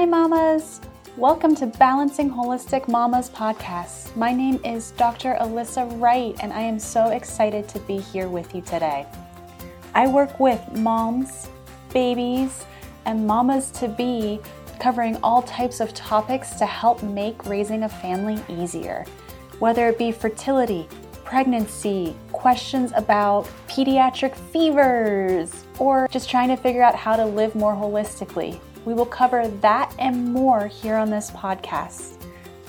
Hi, mamas. Welcome to Balancing Holistic Mamas podcast. My name is Dr. Alyssa Wright, and I am so excited to be here with you today. I work with moms, babies, and mamas to be, covering all types of topics to help make raising a family easier, whether it be fertility, pregnancy, questions about pediatric fevers, or just trying to figure out how to live more holistically. We will cover that and more here on this podcast.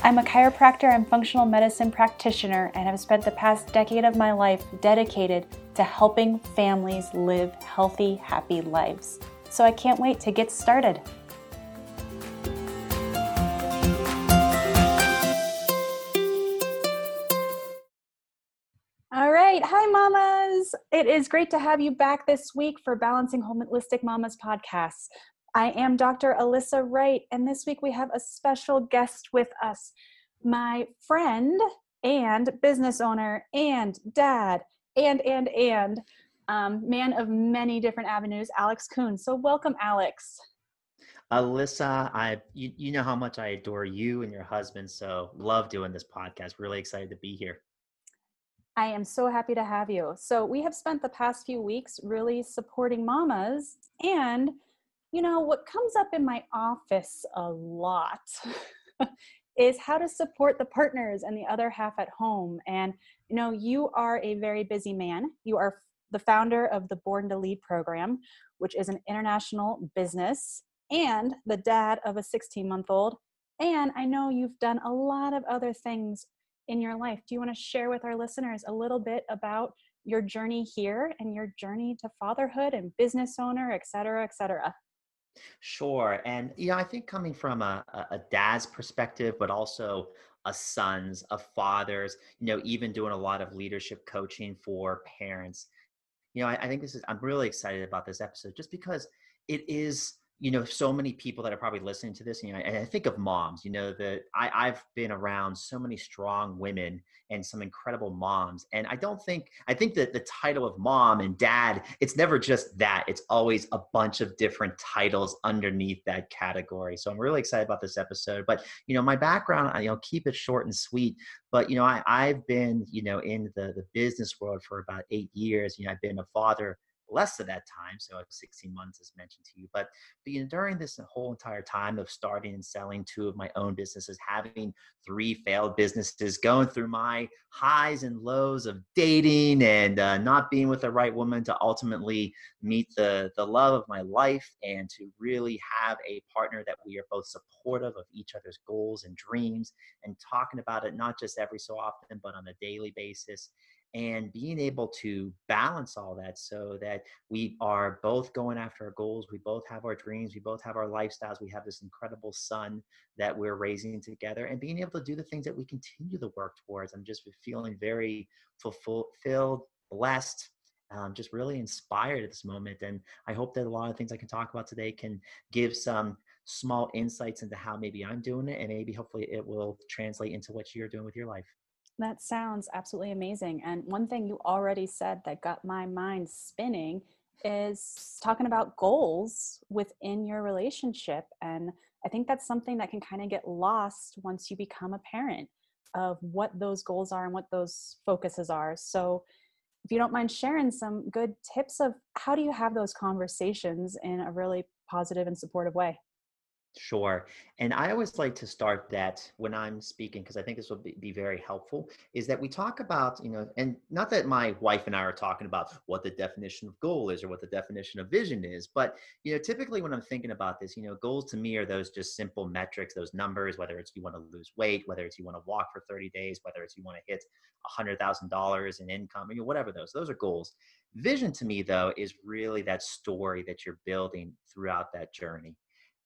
I'm a chiropractor and functional medicine practitioner and have spent the past decade of my life dedicated to helping families live healthy, happy lives. So I can't wait to get started. All right. Hi, mamas. It is great to have you back this week for Balancing Holistic Mamas podcast. I am Dr. Alyssa Wright, and this week we have a special guest with us. My friend and business owner and dad and and and um, man of many different avenues alex kuhn. So welcome alex. Alyssa i you, you know how much i adore you and your husband so love doing this podcast. Really excited to be here. I am so happy to have you. So we have spent the past few weeks really supporting mamas and you know, what comes up in my office a lot is how to support the partners and the other half at home. And, you know, you are a very busy man. You are the founder of the Born to Lead program, which is an international business, and the dad of a 16 month old. And I know you've done a lot of other things in your life. Do you want to share with our listeners a little bit about your journey here and your journey to fatherhood and business owner, et cetera, et cetera? Sure. And, know, I think coming from a, a dad's perspective, but also a son's, a father's, you know, even doing a lot of leadership coaching for parents, you know, I, I think this is, I'm really excited about this episode just because it is you know so many people that are probably listening to this you know and i think of moms you know that I, i've been around so many strong women and some incredible moms and i don't think i think that the title of mom and dad it's never just that it's always a bunch of different titles underneath that category. So i'm really excited about this episode but you know my background I you know keep it short and sweet but you know I, i've been you know in the the business world for about eight years you know i've been a father less of that time, so 16 months as mentioned to you. But, but you know, during this whole entire time of starting and selling two of my own businesses, having three failed businesses, going through my highs and lows of dating and uh, not being with the right woman to ultimately meet the the love of my life and to really have a partner that we are both supportive of each other's goals and dreams and talking about it not just every so often but on a daily basis and being able to balance all that so that we are both going after our goals we both have our dreams we both have our lifestyles we have this incredible son that we're raising together and being able to do the things that we continue to work towards. I'm just feeling very fulfilled blessed um, just really inspired at this moment and i hope that a lot of things i can talk about today can give some small insights into how maybe i'm doing it and maybe hopefully it will translate into what you're doing with your life that sounds absolutely amazing. And one thing you already said that got my mind spinning is talking about goals within your relationship. And I think that's something that can kind of get lost once you become a parent of what those goals are and what those focuses are. So, if you don't mind sharing some good tips of how do you have those conversations in a really positive and supportive way? Sure. And I always like to start that when I'm speaking, because I think this will be, be, very helpful, is that we talk about, you know, and not that my wife and I are talking about what the definition of goal is or what the definition of vision is, but, you know, typically when I'm thinking about this, you know, goals to me are those just simple metrics, those numbers, whether it's you want to lose weight, whether it's you want to walk for 30 days, whether it's you want to hit $100,000 in income, you know, whatever those, those are goals. Vision to me, though, is really that story that you're building throughout that journey.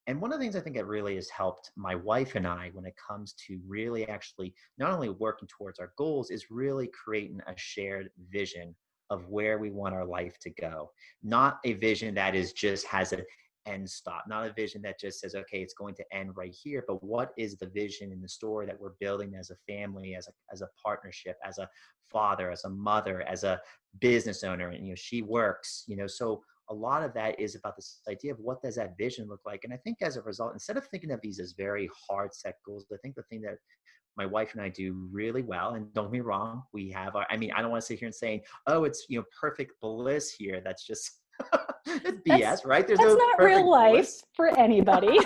And one of the things I think that really has helped my wife and I when it comes to really actually not only working towards our goals, is really creating a shared vision of where we want our life to go. Not a vision that is just has an end stop, not a vision that just says, okay, it's going to end right here, but what is the vision in the story that we're building as a family, as a as a partnership, as a father, as a mother, as a business owner, and you know, she works, you know, so a lot of that is about this idea of what does that vision look like and i think as a result instead of thinking of these as very hard set goals i think the thing that my wife and I do really well. And don't me wrong, we have our, I mean, I don't want to sit here and saying, oh, it's, you know, perfect bliss here. That's just it's BS, that's, right? There's that's no not real life for anybody.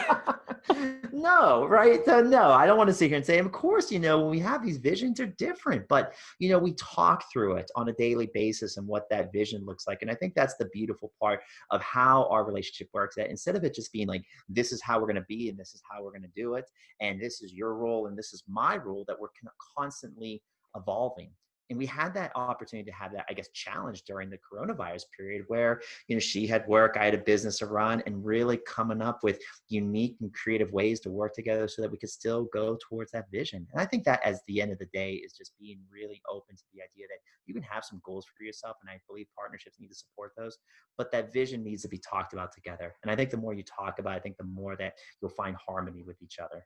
no, right? So no, I don't want to sit here and say, of course, you know, when we have these visions are different, but you know, we talk through it on a daily basis and what that vision looks like. And I think that's the beautiful part of how our relationship works. That instead of it just being like, this is how we're going to be and this is how we're going to do it, and this is your role and this is my role, that we're constantly evolving and we had that opportunity to have that i guess challenge during the coronavirus period where you know she had work i had a business to run and really coming up with unique and creative ways to work together so that we could still go towards that vision. And i think that as the end of the day is just being really open to the idea that you can have some goals for yourself and i believe partnerships need to support those but that vision needs to be talked about together. And i think the more you talk about it, i think the more that you'll find harmony with each other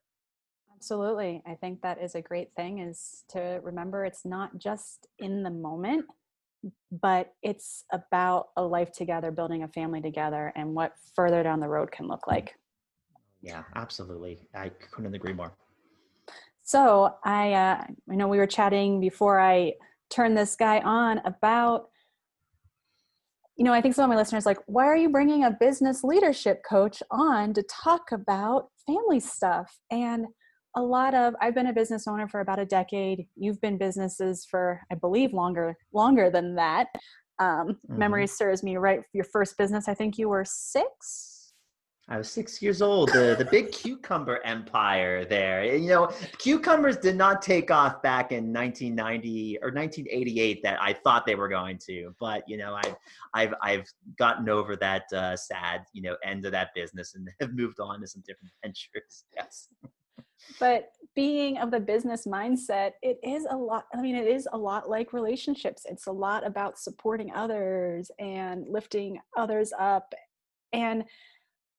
Absolutely. I think that is a great thing is to remember it's not just in the moment, but it's about a life together, building a family together and what further down the road can look like. Yeah, absolutely. I couldn't agree more. So I, uh, I know we were chatting before I turned this guy on about, you know, I think some of my listeners like, why are you bringing a business leadership coach on to talk about family stuff? And a lot of i've been a business owner for about a decade you've been businesses for i believe longer longer than that um, mm-hmm. memory serves me right your first business i think you were six I was six years old. The the big cucumber empire there. You know, cucumbers did not take off back in 1990 or 1988 that I thought they were going to. But you know, I've I've I've gotten over that uh, sad you know end of that business and have moved on to some different ventures. Yes but being of the business mindset it is a lot i mean it is a lot like relationships. It's a lot about supporting others and lifting others up. And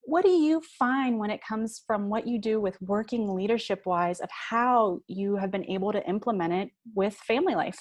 what do you find when it comes from what you do with working leadership wise of how you have been able to implement it with family life?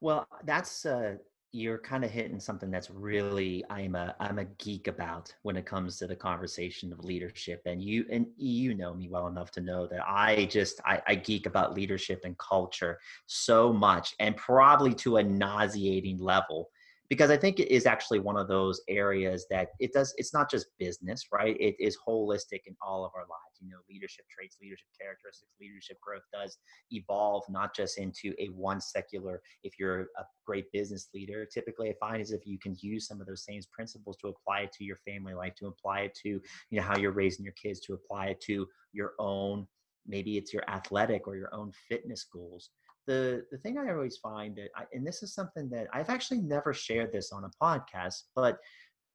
Well that's uh, you're kind of hitting something that's really I'm a I'm a geek about when it comes to the conversation of leadership. And you and you know me well enough to know that I just I, I geek about leadership and culture so much, and probably to a nauseating level because I think it is actually one of those areas that it does, it's not just business, right? It is holistic in all of our lives. You know, leadership traits, leadership characteristics, leadership growth does evolve not just into a one secular, if you're a great business leader, typically I find is if you can use some of those same principles to apply it to your family life, to apply it to, you know, how you're raising your kids, to apply it to your own maybe it's your athletic or your own fitness goals the the thing I always find that, I, and this is something that I've actually never shared this on a podcast, but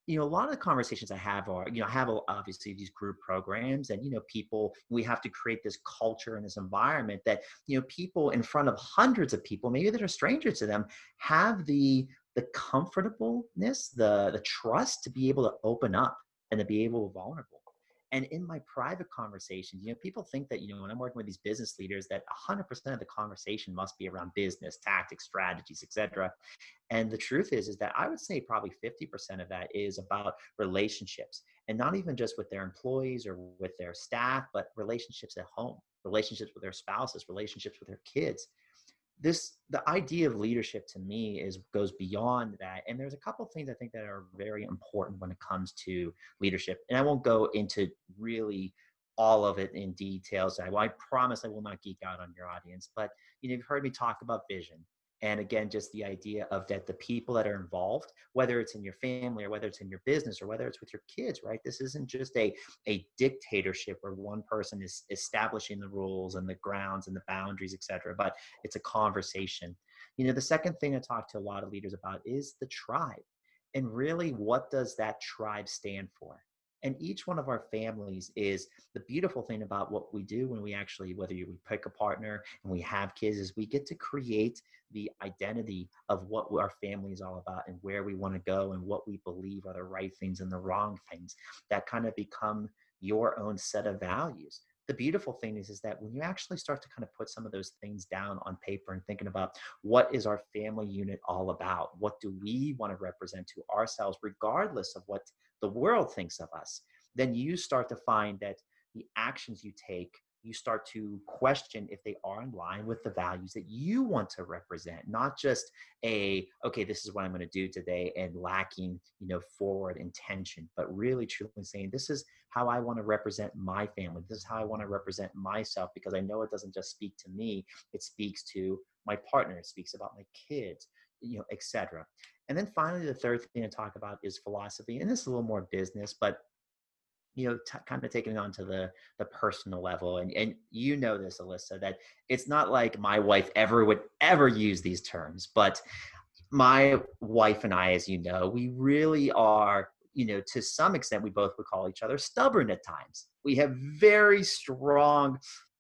you know, a lot of the conversations I have are, you know, I have oh, obviously these group programs, and you know, people we have to create this culture and this environment that you know, people in front of hundreds of people, maybe that are strangers to them, have the the comfortableness, the the trust to be able to open up and to be able to be vulnerable. And in my private conversations, you know, people think that, you know, when I'm working with these business leaders, that 100% of the conversation must be around business, tactics, strategies, etc. And the truth is, is that I would say probably 50% of that is about relationships and not even just with their employees or with their staff, but relationships at home, relationships with their spouses, relationships with their kids this the idea of leadership to me is goes beyond that and there's a couple things i think that are very important when it comes to leadership and i won't go into really all of it in details i, I promise i will not geek out on your audience but you know you've heard me talk about vision and again just the idea of that the people that are involved whether it's in your family or whether it's in your business or whether it's with your kids right? This isn't just a a dictatorship where one person is establishing the rules and the grounds and the boundaries etc but it's a conversation. You know the second thing i talk to a lot of leaders about is the tribe and really what does that tribe stand for and each one of our families is the beautiful thing about what we do when we actually whether we pick a partner and we have kids is we get to create the identity of what our family is all about and where we want to go and what we believe are the right things and the wrong things that kind of become your own set of values the beautiful thing is, is that when you actually start to kind of put some of those things down on paper and thinking about what is our family unit all about? What do we want to represent to ourselves, regardless of what the world thinks of us? Then you start to find that the actions you take you start to question if they are in line with the values that you want to represent not just a okay this is what i'm going to do today and lacking you know forward intention but really truly saying this is how i want to represent my family this is how i want to represent myself because i know it doesn't just speak to me it speaks to my partner it speaks about my kids you know etc and then finally the third thing to talk about is philosophy and this is a little more business but you know, t- kind of taking it on to the the personal level. And and you know this, Alyssa, that it's not like my wife ever would ever use these terms, but my wife and I, as you know, we really are, you know, to some extent, we both would call each other stubborn at times. We have very strong,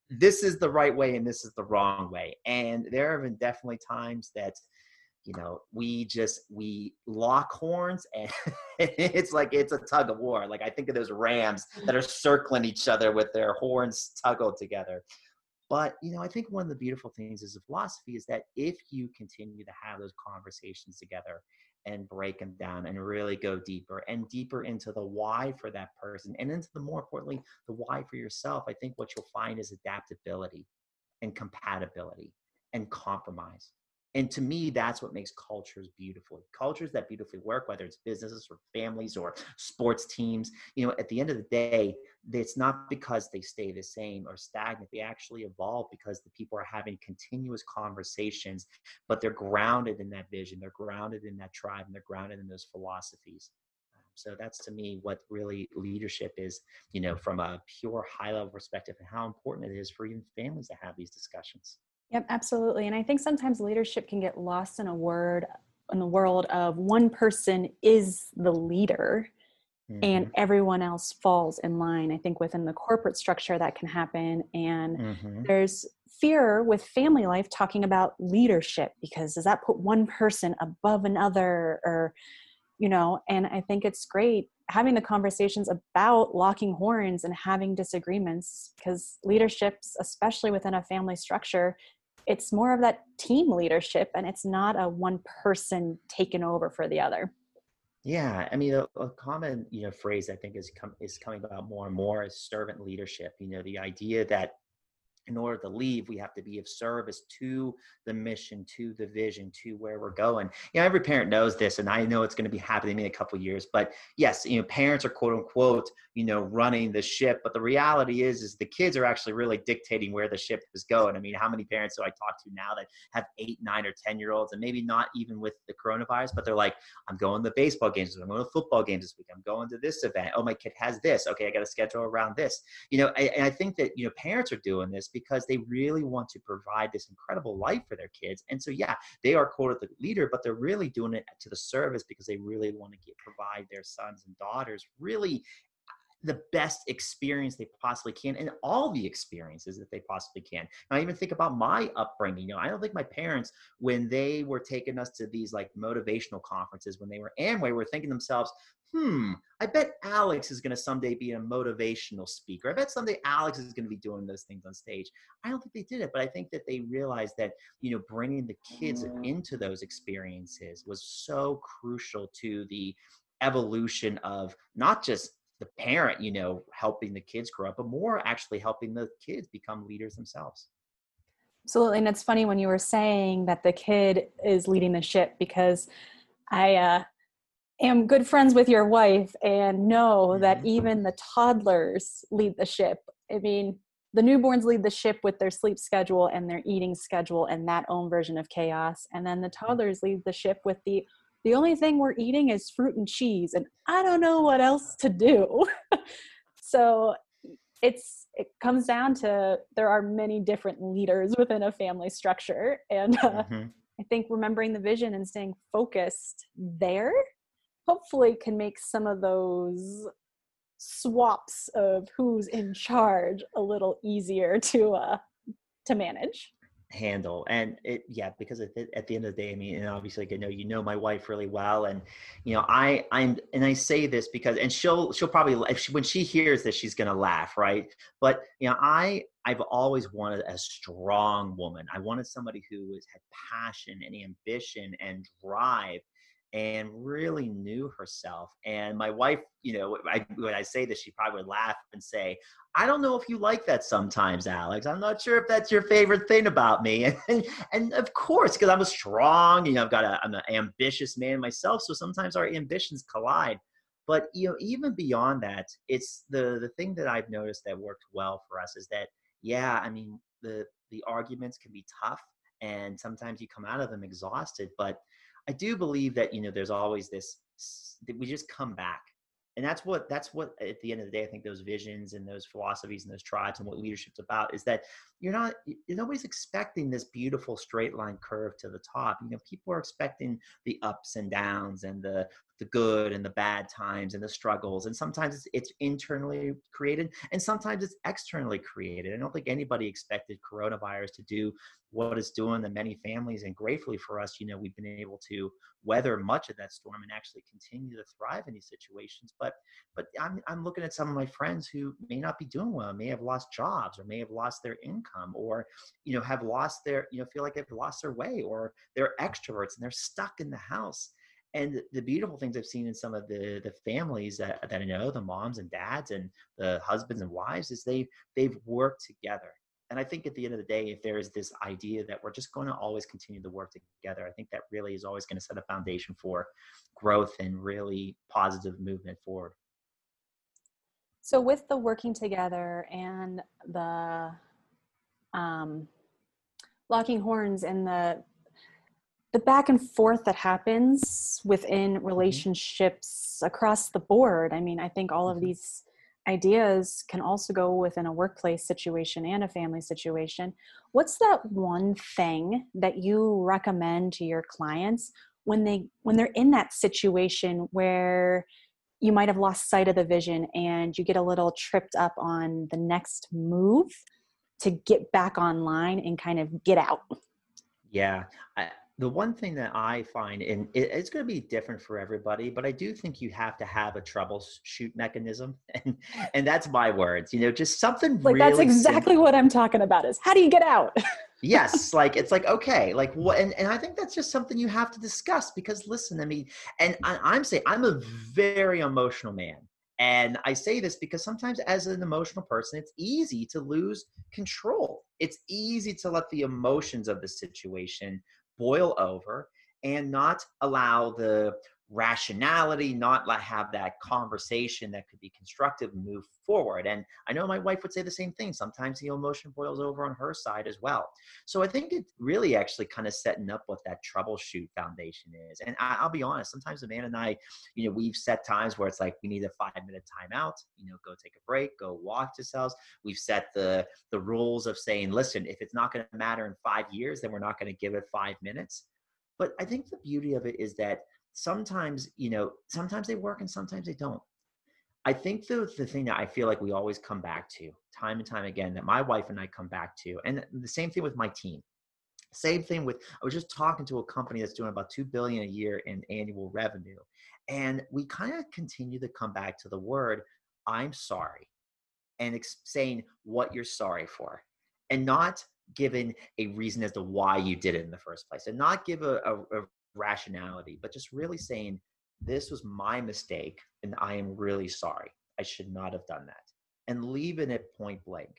this is the right way and this is the wrong way. And there have been definitely times that you know we just we lock horns and it's like it's a tug of war like i think of those rams that mm. are circling each other with their horns tuggled together. But you know i think one of the beautiful things is the philosophy is that if you continue to have those conversations together and break them down and really go deeper and deeper into the why for that person and into the more importantly the why for yourself i think what you'll find is adaptability and compatibility and compromise and to me, that's what makes cultures beautiful. Cultures that beautifully work, whether it's businesses or families or sports teams, you know, at the end of the day, it's not because they stay the same or stagnant. They actually evolve because the people are having continuous conversations, but they're grounded in that vision, they're grounded in that tribe, and they're grounded in those philosophies. Um, so that's to me what really leadership is, you know, from a pure high level perspective and how important it is for even families to have these discussions. Yep, absolutely. And I think sometimes leadership can get lost in a word in the world of one person is the leader mm-hmm. and everyone else falls in line. I think within the corporate structure that can happen. And mm-hmm. there's fear with family life talking about leadership because does that put one person above another or you know and i think it's great having the conversations about locking horns and having disagreements because leaderships especially within a family structure it's more of that team leadership and it's not a one person taking over for the other. Yeah i mean a, a, common you know phrase i think is com- is coming about more and more is servant leadership you know the idea that in order to leave, we have to be of service to the mission, to the vision, to where we're going. You know, every parent knows this, and I know it's going to be happening in a couple years. But yes, you know, parents are quote unquote, you know, running the ship. But the reality is, is the kids are actually really dictating where the ship is going. I mean, how many parents do I talk to now that have eight, nine, or ten year olds, and maybe not even with the coronavirus, but they're like, I'm going to the baseball games, I'm going to football games this week, I'm going to this event. Oh, my kid has this. Okay, I got to schedule around this. You know, and I think that you know parents are doing this because they really want to provide this incredible life for their kids. And so, yeah, they are quoted the leader, but they're really doing it to the service because they really want to get, provide their sons and daughters really the best experience they possibly can and all the experiences that they possibly can. I even think about my upbringing. You know, I don't think my parents, when they were taking us to these like motivational conferences when they were Amway, were thinking themselves, hmm, I bet Alex is going to someday be a motivational speaker. I bet someday Alex is going to be doing those things on stage. I don't think they did it, but I think that they realized that, you know, bringing the kids into those experiences was so crucial to the evolution of not just the parent, you know, helping the kids grow up, but more actually helping the kids become leaders themselves. Absolutely. And it's funny when you were saying that the kid is leading the ship because I uh, am good friends with your wife and know mm-hmm. that even the toddlers lead the ship. I mean, the newborns lead the ship with their sleep schedule and their eating schedule and that own version of chaos. And then the toddlers lead the ship with the the only thing we're eating is fruit and cheese and i don't know what else to do so it's it comes down to there are many different leaders within a family structure and uh, mm-hmm. i think remembering the vision and staying focused there hopefully can make some of those swaps of who's in charge a little easier to uh to manage. Handle and it yeah because at the, end of the day i mean and obviously like, you know you know my wife really well and you know i i'm and i say this because and she'll she'll probably if she, when she hears this she's gonna laugh right? But you know i i've always wanted a strong woman. I wanted somebody who was had passion and ambition and drive and really knew herself. And my wife, you know, I, when I say this, she probably would laugh and say, I don't know if you like that sometimes, Alex. I'm not sure if that's your favorite thing about me. And, and of course, because I'm a strong, you know, I've got a, I'm an ambitious man myself. So sometimes our ambitions collide. But, you know, even beyond that, it's the, the thing that I've noticed that worked well for us is that, yeah, I mean, the, the arguments can be tough and sometimes you come out of them exhausted, but I do believe that you know there's always this that we just come back. And that's what that's what at the end of the day i think those visions and those philosophies and those tribes and what leadership's about is that you're not nobody's expecting this beautiful straight line curve to the top. You know people are expecting the ups and downs and the the good and the bad times and the struggles and sometimes it's, it's internally created and sometimes it's externally created. I don't think anybody expected coronavirus to do what it's doing to many families and gratefully for us you know we've been able to weather much of that storm and actually continue to thrive in these situations but but i'm, I'm looking at some of my friends who may not be doing well may have lost jobs or may have lost their income or you know have lost their you know feel like they've lost their way or they're extroverts and they're stuck in the house and the beautiful things I've seen in some of the the families that, that I know, the moms and dads and the husbands and wives, is they they've worked together. And I think at the end of the day, if there is this idea that we're just going to always continue to work together, I think that really is always going to set a foundation for growth and really positive movement forward. So, with the working together and the um, locking horns and the the back and forth that happens within mm-hmm. relationships across the board. I mean, I think all of mm-hmm. these ideas can also go within a workplace situation and a family situation. What's that one thing that you recommend to your clients when they when they're in that situation where you might have lost sight of the vision and you get a little tripped up on the next move to get back online and kind of get out? Yeah, I, the one thing that I find, and it's going to be different for everybody, but I do think you have to have a troubleshoot mechanism, and and that's my words. You know, just something like really that's exactly simple. what I'm talking about. Is how do you get out? yes, like it's like okay, like what, and and I think that's just something you have to discuss because listen, I mean, and I, I'm saying I'm a very emotional man. And I say this because sometimes, as an emotional person, it's easy to lose control. It's easy to let the emotions of the situation boil over and not allow the rationality, not have that conversation that could be constructive move forward. And I know my wife would say the same thing. Sometimes the emotion boils over on her side as well. So I think it really actually kind of setting up what that troubleshoot foundation is. And I, will be honest, sometimes man and I, you know, we've set times where it's like we need a five minute timeout, you know, go take a break, go walk ourselves. We've set the the rules of saying, listen, if it's not going to matter in five years, then we're not going to give it five minutes. But I think the beauty of it is that sometimes you know sometimes they work and sometimes they don't. I think the, the thing that i feel like we always come back to time and time again that my wife and i come back to and the same thing with my team. Same thing with i was just talking to a company that's doing about 2 billion a year in annual revenue and we kind of continue to come back to the word i'm sorry and ex- saying what you're sorry for and not given a reason as to why you did it in the first place and not give a, a, a rationality, but just really saying, this was my mistake and I am really sorry. I should not have done that. And leaving it point blank.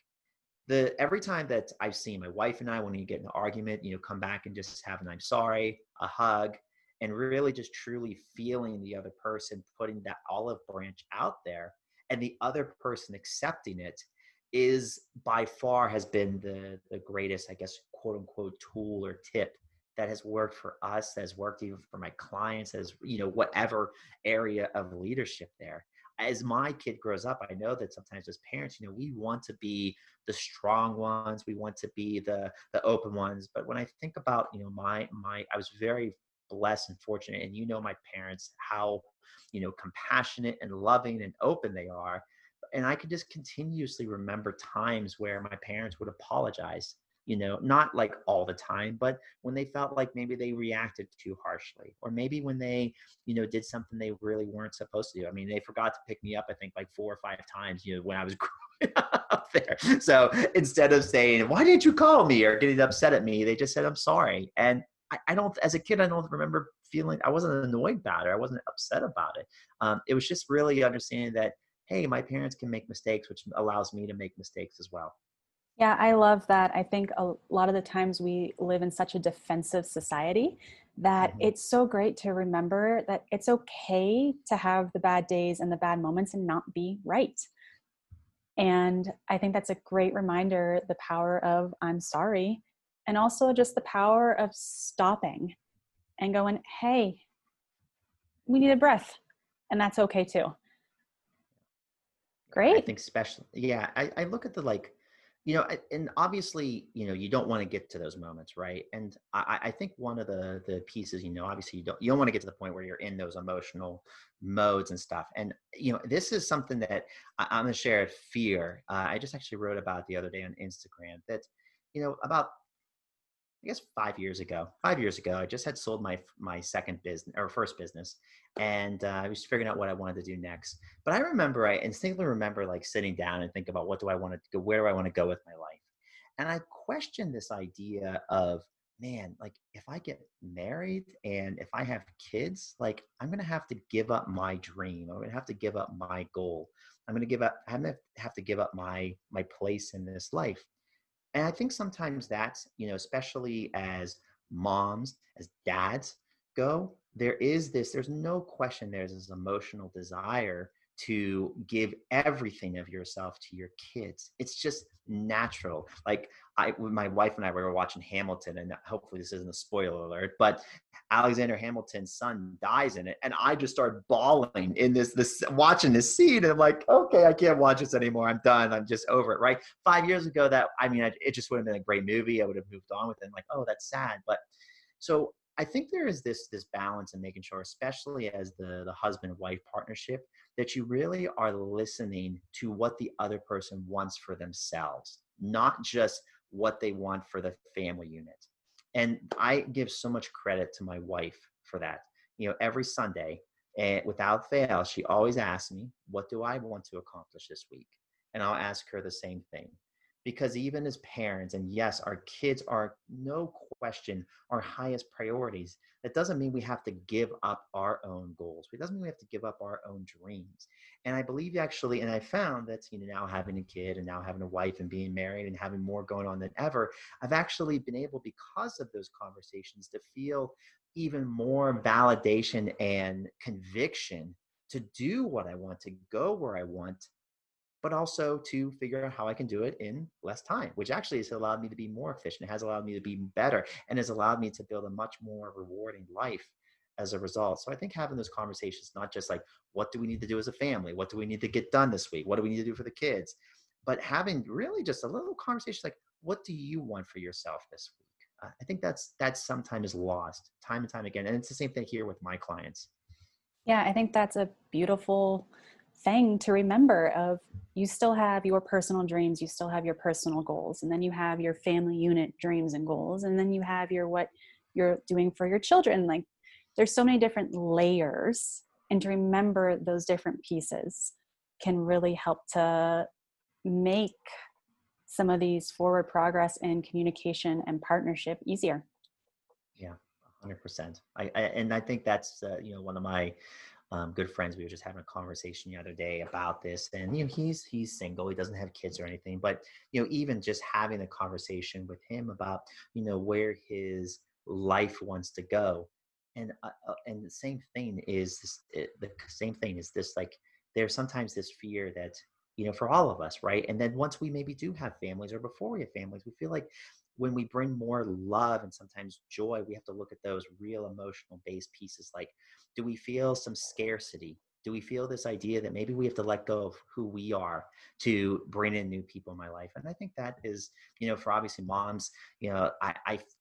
The every time that I've seen my wife and I, when we get in an argument, you know, come back and just have an I'm sorry, a hug, and really just truly feeling the other person putting that olive branch out there and the other person accepting it is by far has been the the greatest, I guess, quote unquote tool or tip that has worked for us, has worked even for my clients, as you know, whatever area of leadership there. As my kid grows up, I know that sometimes as parents, you know, we want to be the strong ones, we want to be the the open ones. But when I think about, you know, my my, I was very blessed and fortunate, and you know, my parents, how you know, compassionate and loving and open they are. And I could just continuously remember times where my parents would apologize you know not like all the time but when they felt like maybe they reacted too harshly or maybe when they you know did something they really weren't supposed to do. I mean they forgot to pick me up i think like four or five times you know when i was growing up there. So instead of saying why didn't you call me? or getting upset at me they just said i'm sorry. And I, I don't as a kid i don't remember feeling i wasn't annoyed about it i wasn't upset about it. Um, it was just really understanding that hey my parents can make mistakes which allows me to make mistakes as well yeah, I love that. I think a lot of the times we live in such a defensive society that mm-hmm. it's so great to remember that it's okay to have the bad days and the bad moments and not be right. And I think that's a great reminder the power of I'm sorry and also just the power of stopping and going, hey, we need a breath. And that's okay too. Great. I think special. Yeah. I, I look at the like, you know and obviously you know you don't want to get to those moments right? And I, I, think one of the the pieces you know obviously you don't you don't want to get to the point where you're in those emotional modes and stuff. And you know this is something that I, am gonna share fear uh, i just actually wrote about the other day on instagram that you know about I guess five years ago. Five years ago, I just had sold my my second business or first business, and uh, I was figuring out what I wanted to do next. But I remember, I instinctively remember like sitting down and think about what do I want to go, where do I want to go with my life, and I questioned this idea of man, like if I get married and if I have kids, like I'm gonna have to give up my dream. I'm gonna have to give up my goal. I'm gonna give up. I'm gonna have to give up my my place in this life. And I think sometimes that's, you know, especially as moms, as dads go, there is this, there's no question there's this emotional desire to give everything of yourself to your kids. It's just natural. Like I, my wife and I we were watching Hamilton, and hopefully this isn't a spoiler alert, but Alexander Hamilton's son dies in it, and I just started bawling in this this watching this scene, and I'm like, okay, I can't watch this anymore. I'm done. I'm just over it. Right? Five years ago, that I mean, it just would have been a great movie. I would have moved on with it. I'm like, oh, that's sad, but so I think there is this this balance in making sure, especially as the the husband wife partnership, that you really are listening to what the other person wants for themselves, not just what they want for the family unit. And I give so much credit to my wife for that. You know, every Sunday, and without fail, she always asks me, "What do I want to accomplish this week?" And I'll ask her the same thing because even as parents and yes our kids are no question our highest priorities that doesn't mean we have to give up our own goals. It doesn't mean we have to give up our own dreams. And i believe actually and i found that you know now having a kid and now having a wife and being married and having more going on than ever i've actually been able because of those conversations to feel even more validation and conviction to do what i want to go where i want but also to figure out how I can do it in less time, which actually has allowed me to be more efficient. Has allowed me to be better and has allowed me to build a much more rewarding life as a result. So I think having those conversations, not just like, what do we need to do as a family? What do we need to get done this week? What do we need to do for the kids? But having really just a little conversation like, what do you want for yourself this week? Uh, I think that's that's sometimes lost time and time again. And it's the same thing here with my clients. Yeah, I think that's a beautiful thing to remember of you still have your personal dreams you still have your personal goals and then you have your family unit dreams and goals and then you have your what you're doing for your children. Like there's so many different layers and to remember those different pieces can really help to make some of these forward progress in communication and partnership easier. Yeah 100% I, I and i think that's uh, you know one of my um, good friends. We were just having a conversation the other day about this, and you know, he's he's single. He doesn't have kids or anything, but you know, even just having a conversation with him about you know where his life wants to go, and uh, uh and the same thing is this, it, the same thing is this like there's sometimes this fear that you know for all of us right and then once we maybe do have families or before we have families we feel like when we bring more love and sometimes joy, we have to look at those real emotional based pieces like do we feel some scarcity? Do we feel this idea that maybe we have to let go of who we are to bring in new people in my life? And I think that is, you know, for obviously moms, you know, I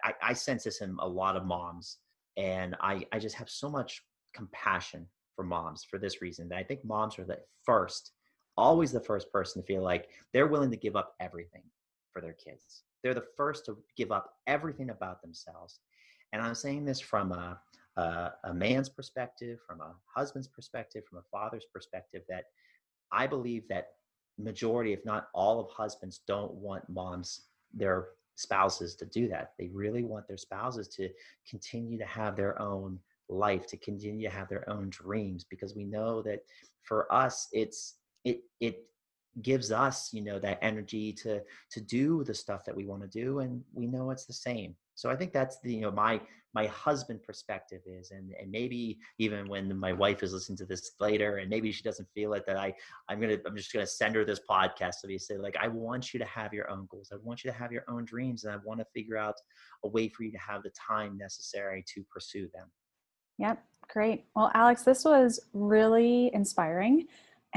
I, I sense this in a lot of moms, and I I just have so much compassion for moms for this reason that I think moms are the first, always the first person to feel like they're willing to give up everything for their kids. They're the first to give up everything about themselves. And I'm saying this from a, a, a man's perspective, from a husband's perspective, from a father's perspective, that I believe that majority, if not all of husbands don't want moms, their spouses to do that. They really want their spouses to continue to have their own life, to continue to have their own dreams, because we know that for us, it's it it gives us you know that energy to to do the stuff that we want to do and we know it's the same. So i think that's the you know my my husband perspective is and and maybe even when my wife is listening to this later and maybe she doesn't feel it that i i'm gonna i'm just gonna send her this podcast to be say like i want you to have your own goals. I want you to have your own dreams and i want to figure out a way for you to have the time necessary to pursue them. Yep great. Well alex this was really inspiring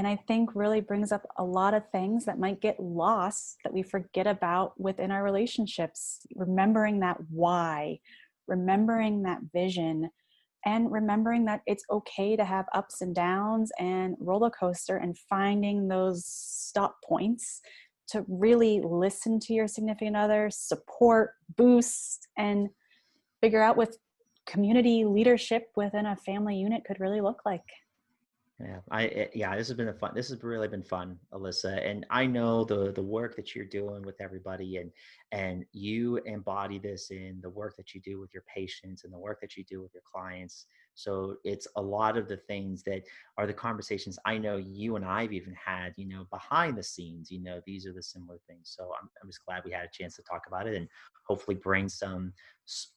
and I think really brings up a lot of things that might get lost that we forget about within our relationships. Remembering that why, remembering that vision, and remembering that it's okay to have ups and downs and roller coaster and finding those stop points to really listen to your significant other, support, boost, and figure out what community leadership within a family unit could really look like. Yeah, I eh, yeah, this has been a fun. This has really been fun, Alyssa, and I know the the work that you're doing with everybody, and and you embody this in the work that you do with your patients and the work that you do with your clients. So it's a lot of the things that are the conversations I know you and I've even had, you know, behind the scenes. You know, these are the similar things. So I'm I'm just glad we had a chance to talk about it and hopefully bring some.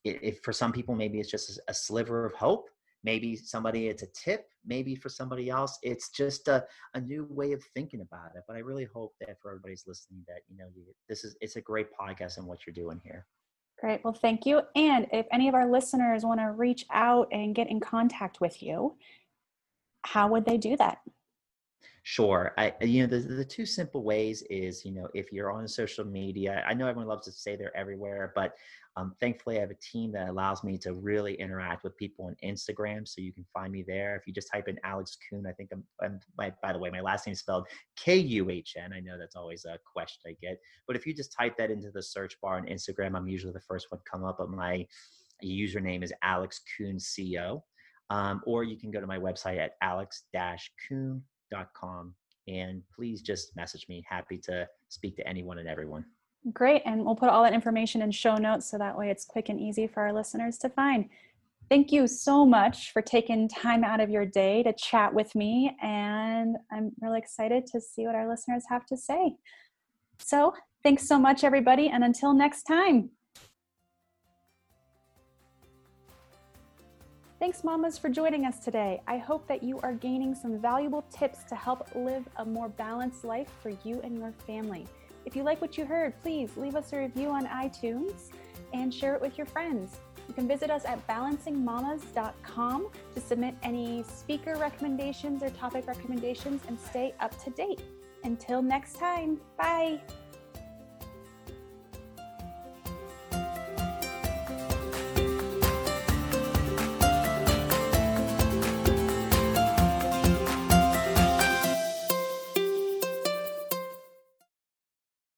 If for some people maybe it's just a sliver of hope maybe somebody it's a tip maybe for somebody else. It's just a, a new way of thinking about it but i really hope that for everybody's listening that you know you, this is it's a great podcast and what you're doing here. Great. Well thank you. And if any of our listeners want to reach out and get in contact with you how would they do that? Sure. I, you know, the, the two simple ways is, you know, if you're on social media, I know everyone loves to say they're everywhere, but um, thankfully, I have a team that allows me to really interact with people on Instagram. So you can find me there. If you just type in Alex Kuhn, I think I'm, I'm my, by the way, my last name is spelled K U H N. I know that's always a question I get. But if you just type that into the search bar on Instagram, I'm usually the first one to come up. But my username is Alex Kuhn CO. Um, or you can go to my website at alex-kuhn.com and please just message me. Happy to speak to anyone and everyone. Great. And we'll put all that information in show notes so that way it's quick and easy for our listeners to find. Thank you so much for taking time out of your day to chat with me. And I'm really excited to see what our listeners have to say. So, thanks so much, everybody. And until next time. Thanks, mamas, for joining us today. I hope that you are gaining some valuable tips to help live a more balanced life for you and your family. If you like what you heard, please leave us a review on iTunes and share it with your friends. You can visit us at balancingmamas.com to submit any speaker recommendations or topic recommendations and stay up to date. Until next time, bye.